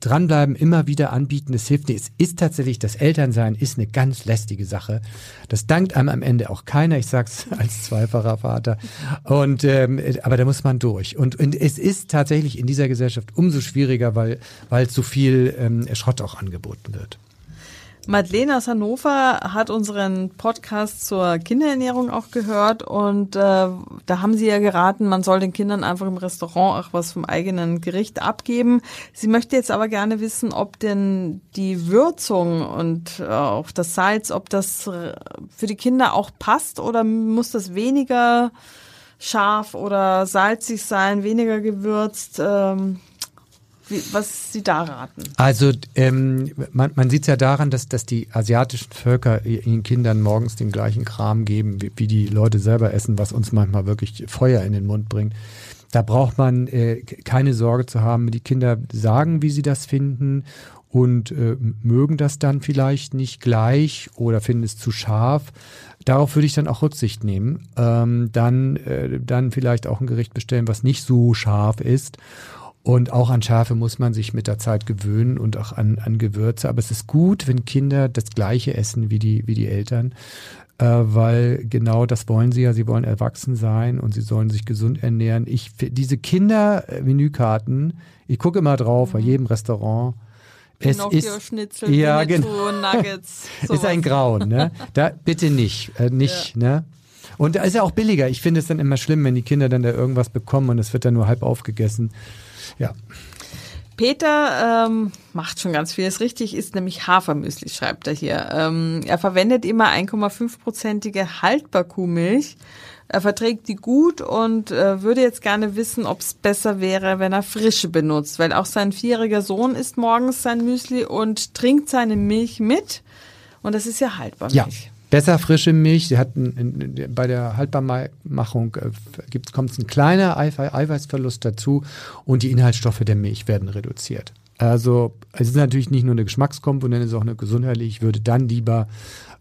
dranbleiben, immer wieder anbieten, es hilft nicht. Es ist tatsächlich, das Elternsein ist eine ganz lästige Sache. Das dankt einem am Ende auch keiner, ich sag's als zweifacher Vater. Und ähm, aber da muss man durch. Und, und es ist tatsächlich in dieser Gesellschaft umso schwieriger, weil, weil zu viel ähm, Schrott auch angeboten wird. Madeleine aus Hannover hat unseren Podcast zur Kinderernährung auch gehört und äh, da haben sie ja geraten, man soll den Kindern einfach im Restaurant auch was vom eigenen Gericht abgeben. Sie möchte jetzt aber gerne wissen, ob denn die Würzung und äh, auch das Salz, ob das äh, für die Kinder auch passt oder muss das weniger scharf oder salzig sein, weniger gewürzt? Ähm, was Sie da raten? Also ähm, man, man sieht es ja daran, dass, dass die asiatischen Völker ihren Kindern morgens den gleichen Kram geben, wie, wie die Leute selber essen, was uns manchmal wirklich Feuer in den Mund bringt. Da braucht man äh, keine Sorge zu haben. Die Kinder sagen, wie sie das finden und äh, mögen das dann vielleicht nicht gleich oder finden es zu scharf. Darauf würde ich dann auch Rücksicht nehmen. Ähm, dann, äh, dann vielleicht auch ein Gericht bestellen, was nicht so scharf ist. Und auch an Schärfe muss man sich mit der Zeit gewöhnen und auch an, an Gewürze. Aber es ist gut, wenn Kinder das Gleiche essen wie die, wie die Eltern, äh, weil genau das wollen sie ja. Sie wollen erwachsen sein und sie sollen sich gesund ernähren. Ich, diese Kinder-Menükarten, ich gucke immer drauf mhm. bei jedem Restaurant. Es ist Schnitzel, ja, genau. Nuggets. Sowas. Ist ein Grauen, ne? Da bitte nicht, äh, nicht, ja. ne? Und da ist ja auch billiger. Ich finde es dann immer schlimm, wenn die Kinder dann da irgendwas bekommen und es wird dann nur halb aufgegessen. Ja. Peter ähm, macht schon ganz vieles richtig, ist nämlich Hafermüsli, schreibt er hier. Ähm, er verwendet immer 1,5-prozentige Haltbarkuhmilch. Er verträgt die gut und äh, würde jetzt gerne wissen, ob es besser wäre, wenn er frische benutzt, weil auch sein vierjähriger Sohn isst morgens sein Müsli und trinkt seine Milch mit. Und das ist ja haltbar Milch. Besser frische Milch. Sie hat ein, ein, bei der Haltbarmachung äh, kommt ein kleiner Eiweißverlust dazu und die Inhaltsstoffe der Milch werden reduziert. Also es ist natürlich nicht nur eine Geschmackskomponente, es ist auch eine gesundheitliche. Ich würde dann lieber,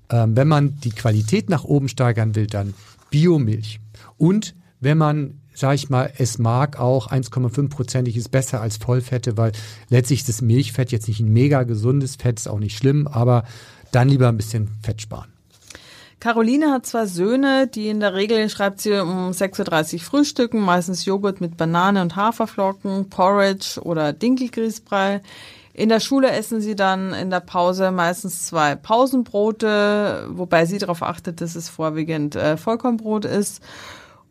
ähm, wenn man die Qualität nach oben steigern will, dann Biomilch. Und wenn man sag ich mal, es mag auch 1,5-prozentig ist besser als Vollfette, weil letztlich ist das Milchfett jetzt nicht ein mega gesundes Fett, ist auch nicht schlimm, aber dann lieber ein bisschen Fett sparen. Caroline hat zwei Söhne, die in der Regel, schreibt sie, um 6.30 Uhr frühstücken, meistens Joghurt mit Banane und Haferflocken, Porridge oder Dinkelgrießbrei. In der Schule essen sie dann in der Pause meistens zwei Pausenbrote, wobei sie darauf achtet, dass es vorwiegend äh, Vollkornbrot ist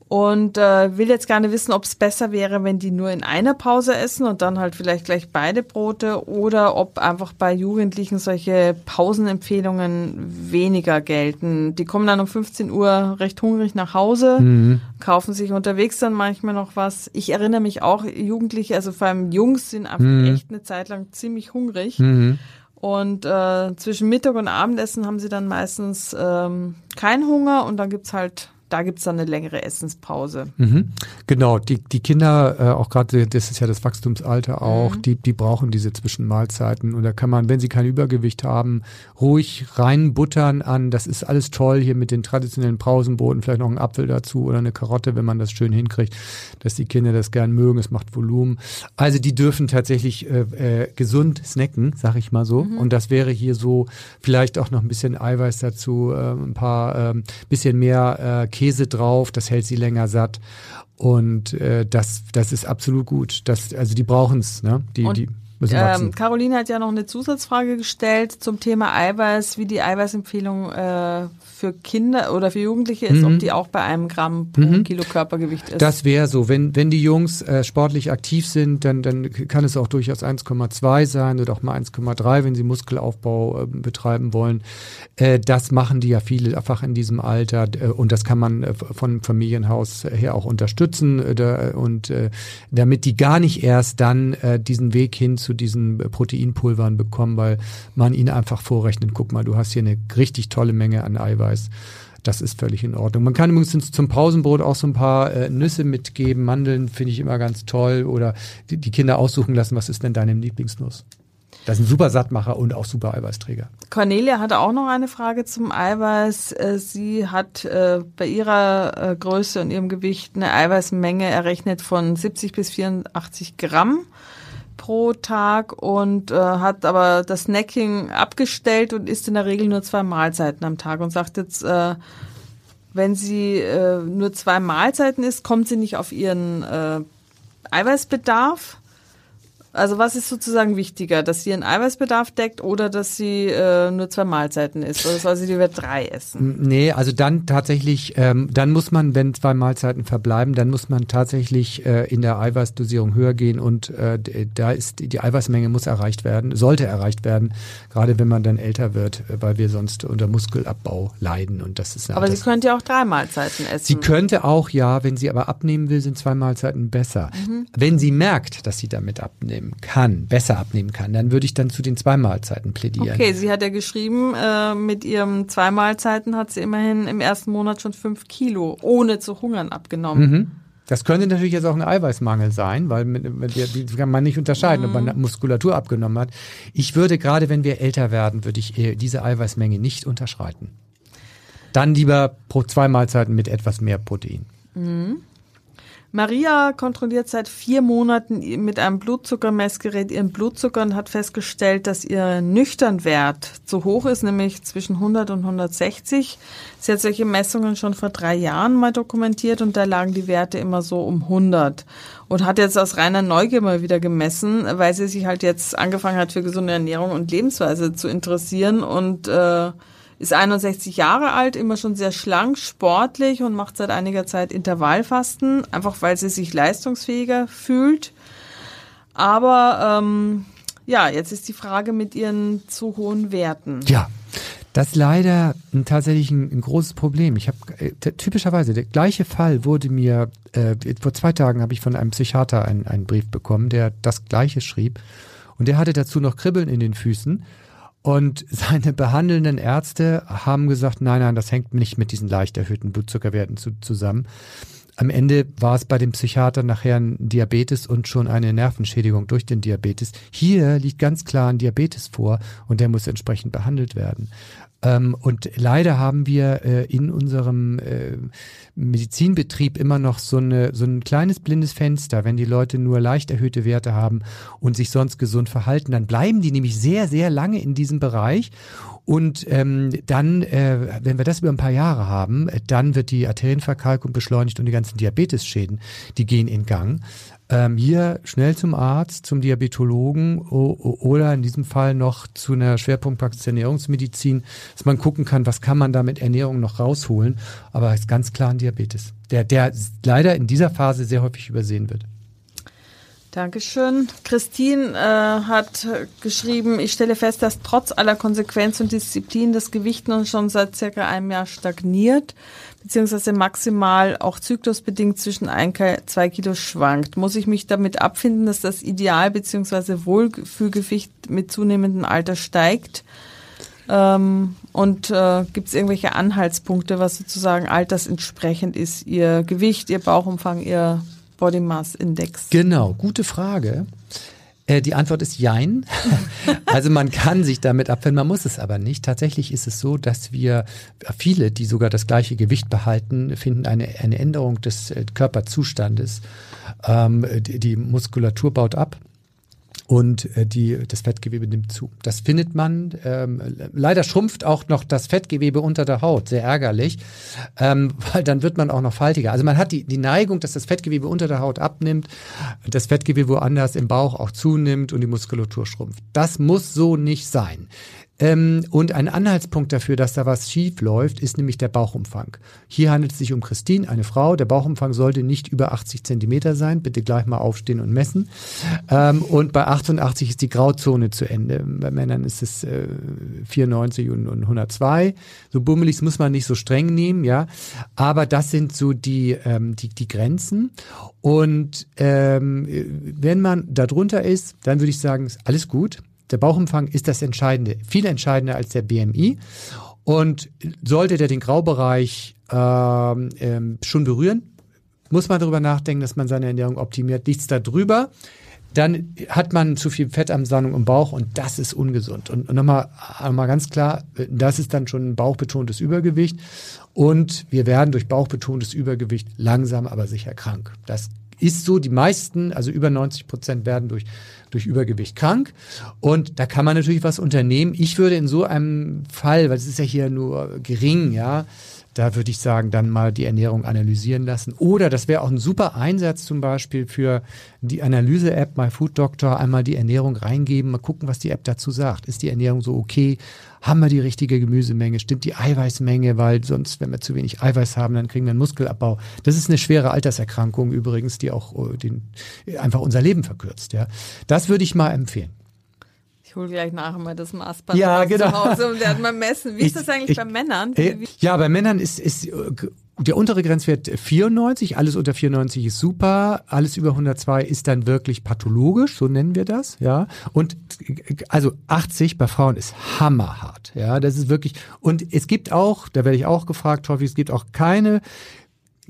und äh, will jetzt gerne wissen, ob es besser wäre, wenn die nur in einer Pause essen und dann halt vielleicht gleich beide Brote oder ob einfach bei Jugendlichen solche Pausenempfehlungen weniger gelten. Die kommen dann um 15 Uhr recht hungrig nach Hause, mhm. kaufen sich unterwegs dann manchmal noch was. Ich erinnere mich auch, Jugendliche, also vor allem Jungs, sind einfach mhm. echt eine Zeit lang ziemlich hungrig. Mhm. Und äh, zwischen Mittag und Abendessen haben sie dann meistens ähm, keinen Hunger und dann gibt's halt da gibt's dann eine längere Essenspause. Mhm. Genau, die, die Kinder, äh, auch gerade, das ist ja das Wachstumsalter auch, mhm. die, die brauchen diese Zwischenmahlzeiten. Und da kann man, wenn sie kein Übergewicht haben, ruhig reinbuttern an. Das ist alles toll hier mit den traditionellen Pausenboden, vielleicht noch ein Apfel dazu oder eine Karotte, wenn man das schön hinkriegt, dass die Kinder das gern mögen. Es macht Volumen. Also die dürfen tatsächlich äh, äh, gesund snacken, sag ich mal so. Mhm. Und das wäre hier so vielleicht auch noch ein bisschen Eiweiß dazu, äh, ein paar, äh, bisschen mehr äh, Käse drauf, das hält sie länger satt. Und äh, das, das ist absolut gut. Das, also die brauchen es, ne? Die, und die ähm, Caroline hat ja noch eine Zusatzfrage gestellt zum Thema Eiweiß, wie die Eiweißempfehlung äh, für Kinder oder für Jugendliche ist, mhm. ob die auch bei einem Gramm pro mhm. Kilo Körpergewicht ist. Das wäre so. Wenn, wenn die Jungs äh, sportlich aktiv sind, dann, dann kann es auch durchaus 1,2 sein oder auch mal 1,3, wenn sie Muskelaufbau äh, betreiben wollen. Äh, das machen die ja viele einfach in diesem Alter äh, und das kann man äh, von Familienhaus her auch unterstützen äh, und damit die gar nicht erst dann diesen Weg hin zu diesen Proteinpulvern bekommen, weil man ihnen einfach vorrechnet, guck mal, du hast hier eine richtig tolle Menge an Eiweiß. Das ist völlig in Ordnung. Man kann übrigens zum Pausenbrot auch so ein paar äh, Nüsse mitgeben. Mandeln finde ich immer ganz toll. Oder die, die, Kinder aussuchen lassen, was ist denn deine Lieblingsnuss? Das ein super Sattmacher und auch super Eiweißträger. Cornelia hatte auch noch eine Frage zum Eiweiß. Äh, sie hat äh, bei ihrer äh, Größe und ihrem Gewicht eine Eiweißmenge errechnet von 70 bis 84 Gramm pro Tag und äh, hat aber das Snacking abgestellt und isst in der Regel nur zwei Mahlzeiten am Tag und sagt jetzt, äh, wenn sie äh, nur zwei Mahlzeiten isst, kommt sie nicht auf ihren äh, Eiweißbedarf also was ist sozusagen wichtiger, dass sie ihren Eiweißbedarf deckt oder dass sie äh, nur zwei Mahlzeiten isst? Oder soll sie lieber drei essen? Nee, also dann tatsächlich, ähm, dann muss man, wenn zwei Mahlzeiten verbleiben, dann muss man tatsächlich äh, in der Eiweißdosierung höher gehen und äh, da ist die Eiweißmenge muss erreicht werden, sollte erreicht werden, gerade wenn man dann älter wird, äh, weil wir sonst unter Muskelabbau leiden und das ist. Aber sie könnte ja auch drei Mahlzeiten essen. Sie könnte auch, ja, wenn sie aber abnehmen will, sind zwei Mahlzeiten besser. Mhm. Wenn sie merkt, dass sie damit abnimmt abnehmen kann, besser abnehmen kann, dann würde ich dann zu den zwei Mahlzeiten plädieren. Okay, sie hat ja geschrieben, äh, mit ihren zwei Mahlzeiten hat sie immerhin im ersten Monat schon fünf Kilo ohne zu hungern abgenommen. Mhm. Das könnte natürlich jetzt auch ein Eiweißmangel sein, weil die kann man nicht unterscheiden, ob man mhm. Muskulatur abgenommen hat. Ich würde gerade, wenn wir älter werden, würde ich diese Eiweißmenge nicht unterschreiten. Dann lieber pro zwei Mahlzeiten mit etwas mehr Protein. Mhm. Maria kontrolliert seit vier Monaten mit einem Blutzuckermessgerät ihren Blutzucker und hat festgestellt, dass ihr Nüchternwert zu hoch ist, nämlich zwischen 100 und 160. Sie hat solche Messungen schon vor drei Jahren mal dokumentiert und da lagen die Werte immer so um 100 und hat jetzt aus reiner Neugier mal wieder gemessen, weil sie sich halt jetzt angefangen hat für gesunde Ernährung und Lebensweise zu interessieren und äh, ist 61 Jahre alt, immer schon sehr schlank, sportlich und macht seit einiger Zeit Intervallfasten, einfach weil sie sich leistungsfähiger fühlt. Aber ähm, ja, jetzt ist die Frage mit ihren zu hohen Werten. Ja. Das ist leider ein, tatsächlich ein, ein, großes Problem. Ich habe äh, typischerweise der gleiche Fall wurde mir äh, vor zwei Tagen habe ich von einem Psychiater einen, einen Brief bekommen, der das gleiche schrieb und der hatte dazu noch Kribbeln in den Füßen und seine behandelnden Ärzte haben gesagt, nein, nein, das hängt nicht mit diesen leicht erhöhten Blutzuckerwerten zu, zusammen. am Ende war es bei dem Psychiater nachher ein Diabetes und schon eine Nervenschädigung durch den Diabetes. Hier liegt ganz klar ein Diabetes vor und der muss entsprechend behandelt werden. Ähm, und leider haben wir äh, in unserem äh, Medizinbetrieb immer noch so, eine, so ein kleines blindes Fenster. Wenn die Leute nur leicht erhöhte Werte haben und sich sonst gesund verhalten, dann bleiben die nämlich sehr, sehr lange in diesem Bereich. Und ähm, dann, äh, wenn wir das über ein paar Jahre haben, dann wird die Arterienverkalkung beschleunigt und die ganzen Diabetesschäden, die gehen in Gang ähm, hier schnell zum Arzt, zum Diabetologen oder in diesem Fall noch zu einer Schwerpunktpraxis Ernährungsmedizin, dass man gucken kann, was kann man da mit Ernährung noch rausholen. Aber es ist ganz klar ein Diabetes, der, der leider in dieser Phase sehr häufig übersehen wird. Dankeschön. Christine äh, hat geschrieben, ich stelle fest, dass trotz aller Konsequenz und Disziplin das Gewicht nun schon seit circa einem Jahr stagniert beziehungsweise maximal auch zyklusbedingt zwischen ein, zwei Kilo schwankt. Muss ich mich damit abfinden, dass das Ideal beziehungsweise Wohlfühlgewicht mit zunehmendem Alter steigt? Ähm, und äh, gibt es irgendwelche Anhaltspunkte, was sozusagen altersentsprechend ist? Ihr Gewicht, Ihr Bauchumfang, Ihr Body Mass Index? Genau, gute Frage. Äh, die Antwort ist Jein. also man kann sich damit abfinden, man muss es aber nicht. Tatsächlich ist es so, dass wir viele, die sogar das gleiche Gewicht behalten, finden eine, eine Änderung des äh, Körperzustandes. Ähm, die, die Muskulatur baut ab und äh, die, das Fettgewebe nimmt zu. Das findet man. Ähm, leider schrumpft auch noch das Fettgewebe unter der Haut, sehr ärgerlich, ähm, weil dann wird man auch noch faltiger. Also man hat die, die Neigung, dass das Fettgewebe unter der Haut abnimmt, das Fettgewebe woanders im Bauch auch zunimmt und die Muskulatur schrumpft. Das muss so nicht sein. Ähm, und ein Anhaltspunkt dafür, dass da was schief läuft, ist nämlich der Bauchumfang. Hier handelt es sich um Christine, eine Frau. Der Bauchumfang sollte nicht über 80 Zentimeter sein. Bitte gleich mal aufstehen und messen. Ähm, und bei 88 ist die Grauzone zu Ende. Bei Männern ist es äh, 94 und, und 102. So bummelig muss man nicht so streng nehmen, ja. Aber das sind so die, ähm, die, die Grenzen. Und ähm, wenn man da drunter ist, dann würde ich sagen, ist alles gut der Bauchumfang ist das Entscheidende, viel entscheidender als der BMI. Und sollte der den Graubereich ähm, ähm, schon berühren, muss man darüber nachdenken, dass man seine Ernährung optimiert. Nichts darüber, dann hat man zu viel Fettansammlung im Bauch und das ist ungesund. Und, nochmal, nochmal ganz klar, das ist dann schon ein bauchbetontes Übergewicht und wir werden durch bauchbetontes Übergewicht langsam aber sicher krank. Das ist so, die meisten, also über 90 Prozent werden durch durch Übergewicht krank. Und da kann man natürlich was unternehmen. Ich würde in so einem Fall, weil es ist ja hier nur gering, ja, da würde ich sagen, dann mal die Ernährung analysieren lassen. Oder das wäre auch ein super Einsatz zum Beispiel für die Analyse-App MyFoodDoctor, einmal die Ernährung reingeben, mal gucken, was die App dazu sagt. Ist die Ernährung so okay? Haben wir die richtige Gemüsemenge? Stimmt die Eiweißmenge? Weil sonst, wenn wir zu wenig Eiweiß haben, dann kriegen wir einen Muskelabbau. Das ist eine schwere Alterserkrankung übrigens, die auch äh, den, einfach unser Leben verkürzt. Ja, Das würde ich mal empfehlen. Ich hole gleich nachher mal das Maßband ja, genau. zu Hause und werde mal messen. Wie ich, ist das eigentlich ich, bei Männern? Wie? Ja, bei Männern ist, ist der untere Grenzwert 94, alles unter 94 ist super, alles über 102 ist dann wirklich pathologisch, so nennen wir das, ja. Und also 80 bei Frauen ist hammerhart, ja. Das ist wirklich und es gibt auch, da werde ich auch gefragt, häufig, es gibt auch keine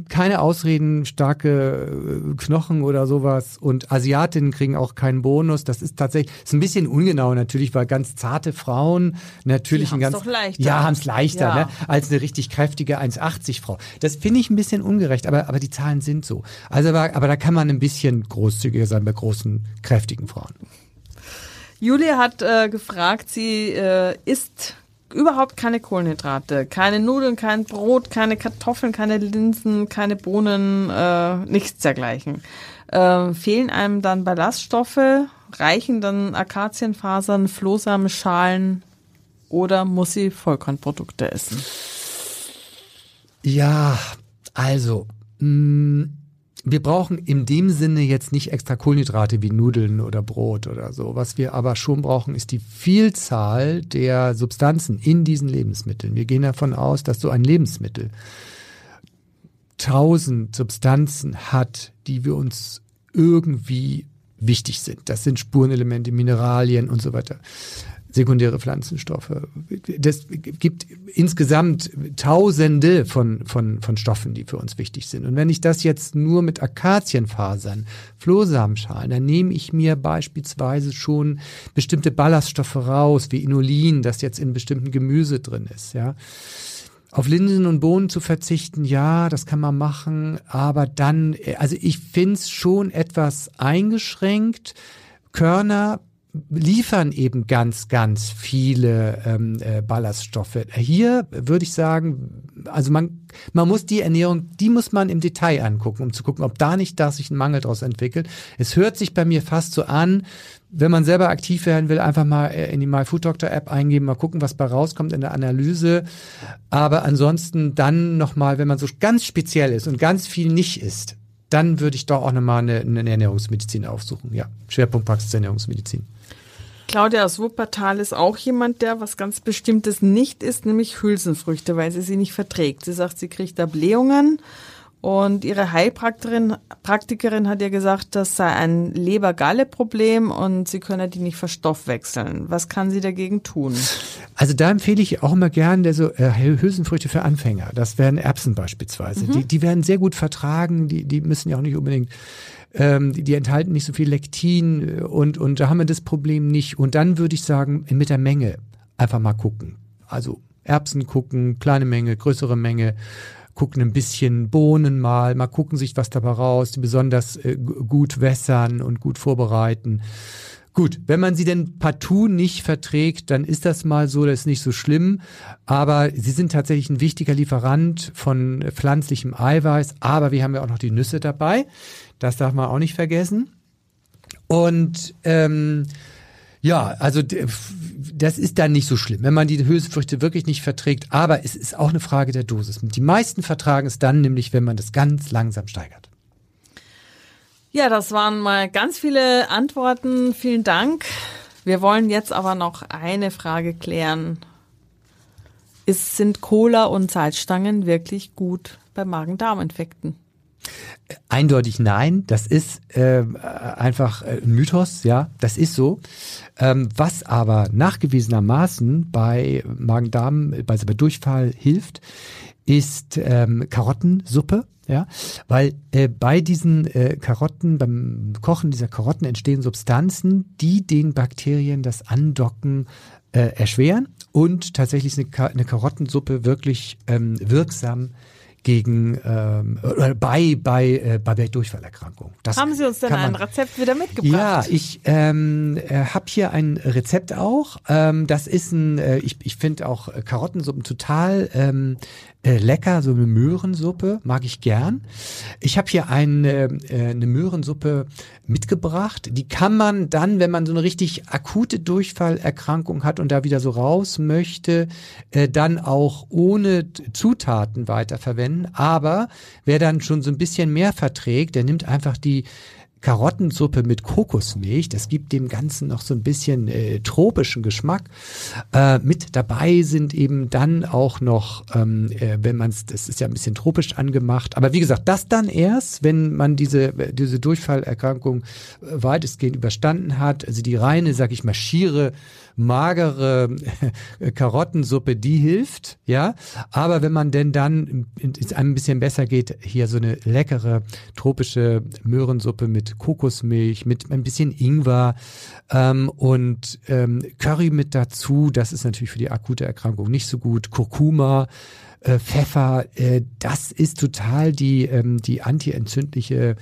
keine Ausreden, starke äh, Knochen oder sowas. Und Asiatinnen kriegen auch keinen Bonus. Das ist tatsächlich, ist ein bisschen ungenau natürlich, weil ganz zarte Frauen natürlich ein ganz, doch leichter. ja, haben es leichter, ja. ne, als eine richtig kräftige 1,80 Frau. Das finde ich ein bisschen ungerecht, aber, aber die Zahlen sind so. Also, aber, aber da kann man ein bisschen großzügiger sein bei großen, kräftigen Frauen. Julia hat äh, gefragt, sie äh, isst überhaupt keine Kohlenhydrate, keine Nudeln, kein Brot, keine Kartoffeln, keine Linsen, keine Bohnen, äh, nichts dergleichen. Äh, fehlen einem dann Ballaststoffe, reichen dann Akazienfasern, Flohsamen, Schalen oder muss sie Vollkornprodukte essen? Ja, also mh, mm, wir brauchen in dem Sinne jetzt nicht extra Kohlenhydrate wie Nudeln oder Brot oder so. Was wir aber schon brauchen, ist die Vielzahl der Substanzen in diesen Lebensmitteln. Wir gehen davon aus, dass so ein Lebensmittel tausend Substanzen hat, die wir uns irgendwie wichtig sind. Das sind Spurenelemente, Mineralien und so weiter. Sekundäre Pflanzenstoffe. Das gibt insgesamt Tausende von, von, von Stoffen, die für uns wichtig sind. Und wenn ich das jetzt nur mit Akazienfasern, Flohsamenschalen, dann nehme ich mir beispielsweise schon bestimmte Ballaststoffe raus, wie Inulin, das jetzt in bestimmten Gemüse drin ist, ja. Auf Linsen und Bohnen zu verzichten, ja, das kann man machen, aber dann, also ich finde es schon etwas eingeschränkt. Körner liefern eben ganz, ganz viele ähm, äh, Ballaststoffe. Hier würde ich sagen, also man, man muss die Ernährung, die muss man im Detail angucken, um zu gucken, ob da nicht da sich ein Mangel daraus entwickelt. Es hört sich bei mir fast so an, wenn man selber aktiv werden will, einfach mal äh, in die My Food Doctor App eingeben, mal gucken, was bei rauskommt in der Analyse. Aber ansonsten dann nochmal, wenn man so ganz speziell ist und ganz viel nicht isst, dann würde ich doch auch nochmal eine, eine Ernährungsmedizin aufsuchen. Ja, Schwerpunkt Praxis Ernährungsmedizin. Claudia aus Wuppertal ist auch jemand, der was ganz Bestimmtes nicht isst, nämlich Hülsenfrüchte, weil sie sie nicht verträgt. Sie sagt, sie kriegt da Blähungen und ihre Heilpraktikerin Praktikerin hat ihr gesagt, das sei ein Leber-Galle-Problem und sie könne die nicht verstoffwechseln. Was kann sie dagegen tun? Also da empfehle ich auch immer gerne so äh, Hülsenfrüchte für Anfänger. Das wären Erbsen beispielsweise. Mhm. Die, die werden sehr gut vertragen. Die, die müssen ja auch nicht unbedingt ähm, die, die enthalten nicht so viel Lektin und, und da haben wir das Problem nicht. Und dann würde ich sagen, mit der Menge einfach mal gucken. Also Erbsen gucken, kleine Menge, größere Menge, gucken ein bisschen Bohnen mal, mal gucken sich was dabei raus, die besonders äh, gut wässern und gut vorbereiten. Gut, wenn man sie denn partout nicht verträgt, dann ist das mal so, das ist nicht so schlimm. Aber sie sind tatsächlich ein wichtiger Lieferant von pflanzlichem Eiweiß. Aber wir haben ja auch noch die Nüsse dabei. Das darf man auch nicht vergessen. Und ähm, ja, also das ist dann nicht so schlimm, wenn man die Hülsenfrüchte wirklich nicht verträgt. Aber es ist auch eine Frage der Dosis. Die meisten vertragen es dann nämlich, wenn man das ganz langsam steigert. Ja, das waren mal ganz viele Antworten. Vielen Dank. Wir wollen jetzt aber noch eine Frage klären. Ist, sind Cola und Salzstangen wirklich gut bei Magen-Darm-Infekten? Eindeutig nein, das ist äh, einfach ein Mythos, ja, das ist so. Ähm, was aber nachgewiesenermaßen bei Magen-Darm, bei, bei Durchfall hilft, ist ähm, Karottensuppe. Ja, weil äh, bei diesen äh, Karotten, beim Kochen dieser Karotten entstehen Substanzen, die den Bakterien das Andocken äh, erschweren und tatsächlich eine, eine Karottensuppe wirklich ähm, wirksam gegen ähm, oder bei bei äh, bei Durchfallerkrankungen. Das Haben Sie uns denn ein Rezept wieder mitgebracht? Ja, ich ähm, äh, habe hier ein Rezept auch. Ähm, das ist ein, äh, ich, ich finde auch Karottensuppen total ähm, äh, lecker, so eine Möhrensuppe mag ich gern. Ich habe hier eine, äh, eine Möhrensuppe mitgebracht. Die kann man dann, wenn man so eine richtig akute Durchfallerkrankung hat und da wieder so raus möchte, äh, dann auch ohne Zutaten weiterverwenden. Aber wer dann schon so ein bisschen mehr verträgt, der nimmt einfach die Karottensuppe mit Kokosmilch. Das gibt dem Ganzen noch so ein bisschen äh, tropischen Geschmack. Äh, mit dabei sind eben dann auch noch, ähm, äh, wenn man es, das ist ja ein bisschen tropisch angemacht. Aber wie gesagt, das dann erst, wenn man diese, diese Durchfallerkrankung äh, weitestgehend überstanden hat. Also die reine, sag ich mal, schiere magere Karottensuppe, die hilft, ja. Aber wenn man denn dann es einem ein bisschen besser geht, hier so eine leckere tropische Möhrensuppe mit Kokosmilch, mit ein bisschen Ingwer ähm, und ähm, Curry mit dazu, das ist natürlich für die akute Erkrankung nicht so gut. Kurkuma, äh, Pfeffer, äh, das ist total die, ähm, die antientzündliche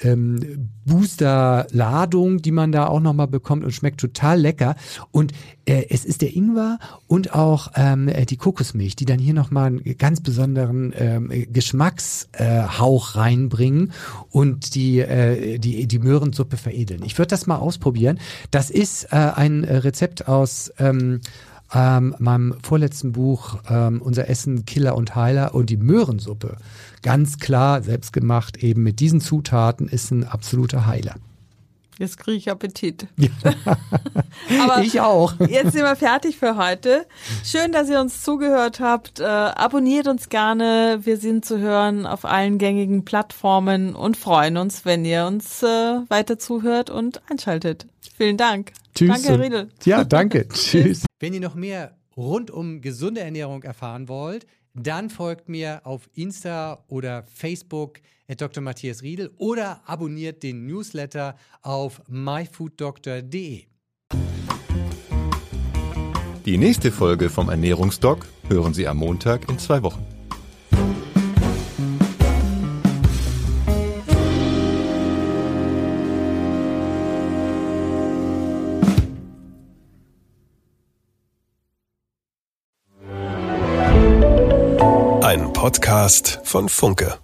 ähm, Booster-Ladung, die man da auch nochmal bekommt und schmeckt total lecker. Und äh, es ist der Ingwer und auch ähm, äh, die Kokosmilch, die dann hier nochmal einen ganz besonderen ähm, Geschmackshauch reinbringen und die, äh, die, die Möhrensuppe veredeln. Ich würde das mal ausprobieren. Das ist äh, ein Rezept aus ähm, ähm, meinem vorletzten Buch ähm, Unser Essen, Killer und Heiler und die Möhrensuppe. Ganz klar, selbstgemacht, eben mit diesen Zutaten ist ein absoluter Heiler. Jetzt kriege ich Appetit. Ja. Aber ich auch. Jetzt sind wir fertig für heute. Schön, dass ihr uns zugehört habt. Äh, abonniert uns gerne. Wir sind zu hören auf allen gängigen Plattformen und freuen uns, wenn ihr uns äh, weiter zuhört und einschaltet. Vielen Dank. Tschüss. Danke, Herr Riedel. Ja, danke. Tschüss. Wenn ihr noch mehr rund um gesunde Ernährung erfahren wollt, dann folgt mir auf Insta oder Facebook Dr. Matthias Riedel oder abonniert den Newsletter auf myfooddoctor.de. Die nächste Folge vom Ernährungsdoc hören Sie am Montag in zwei Wochen. Podcast von Funke.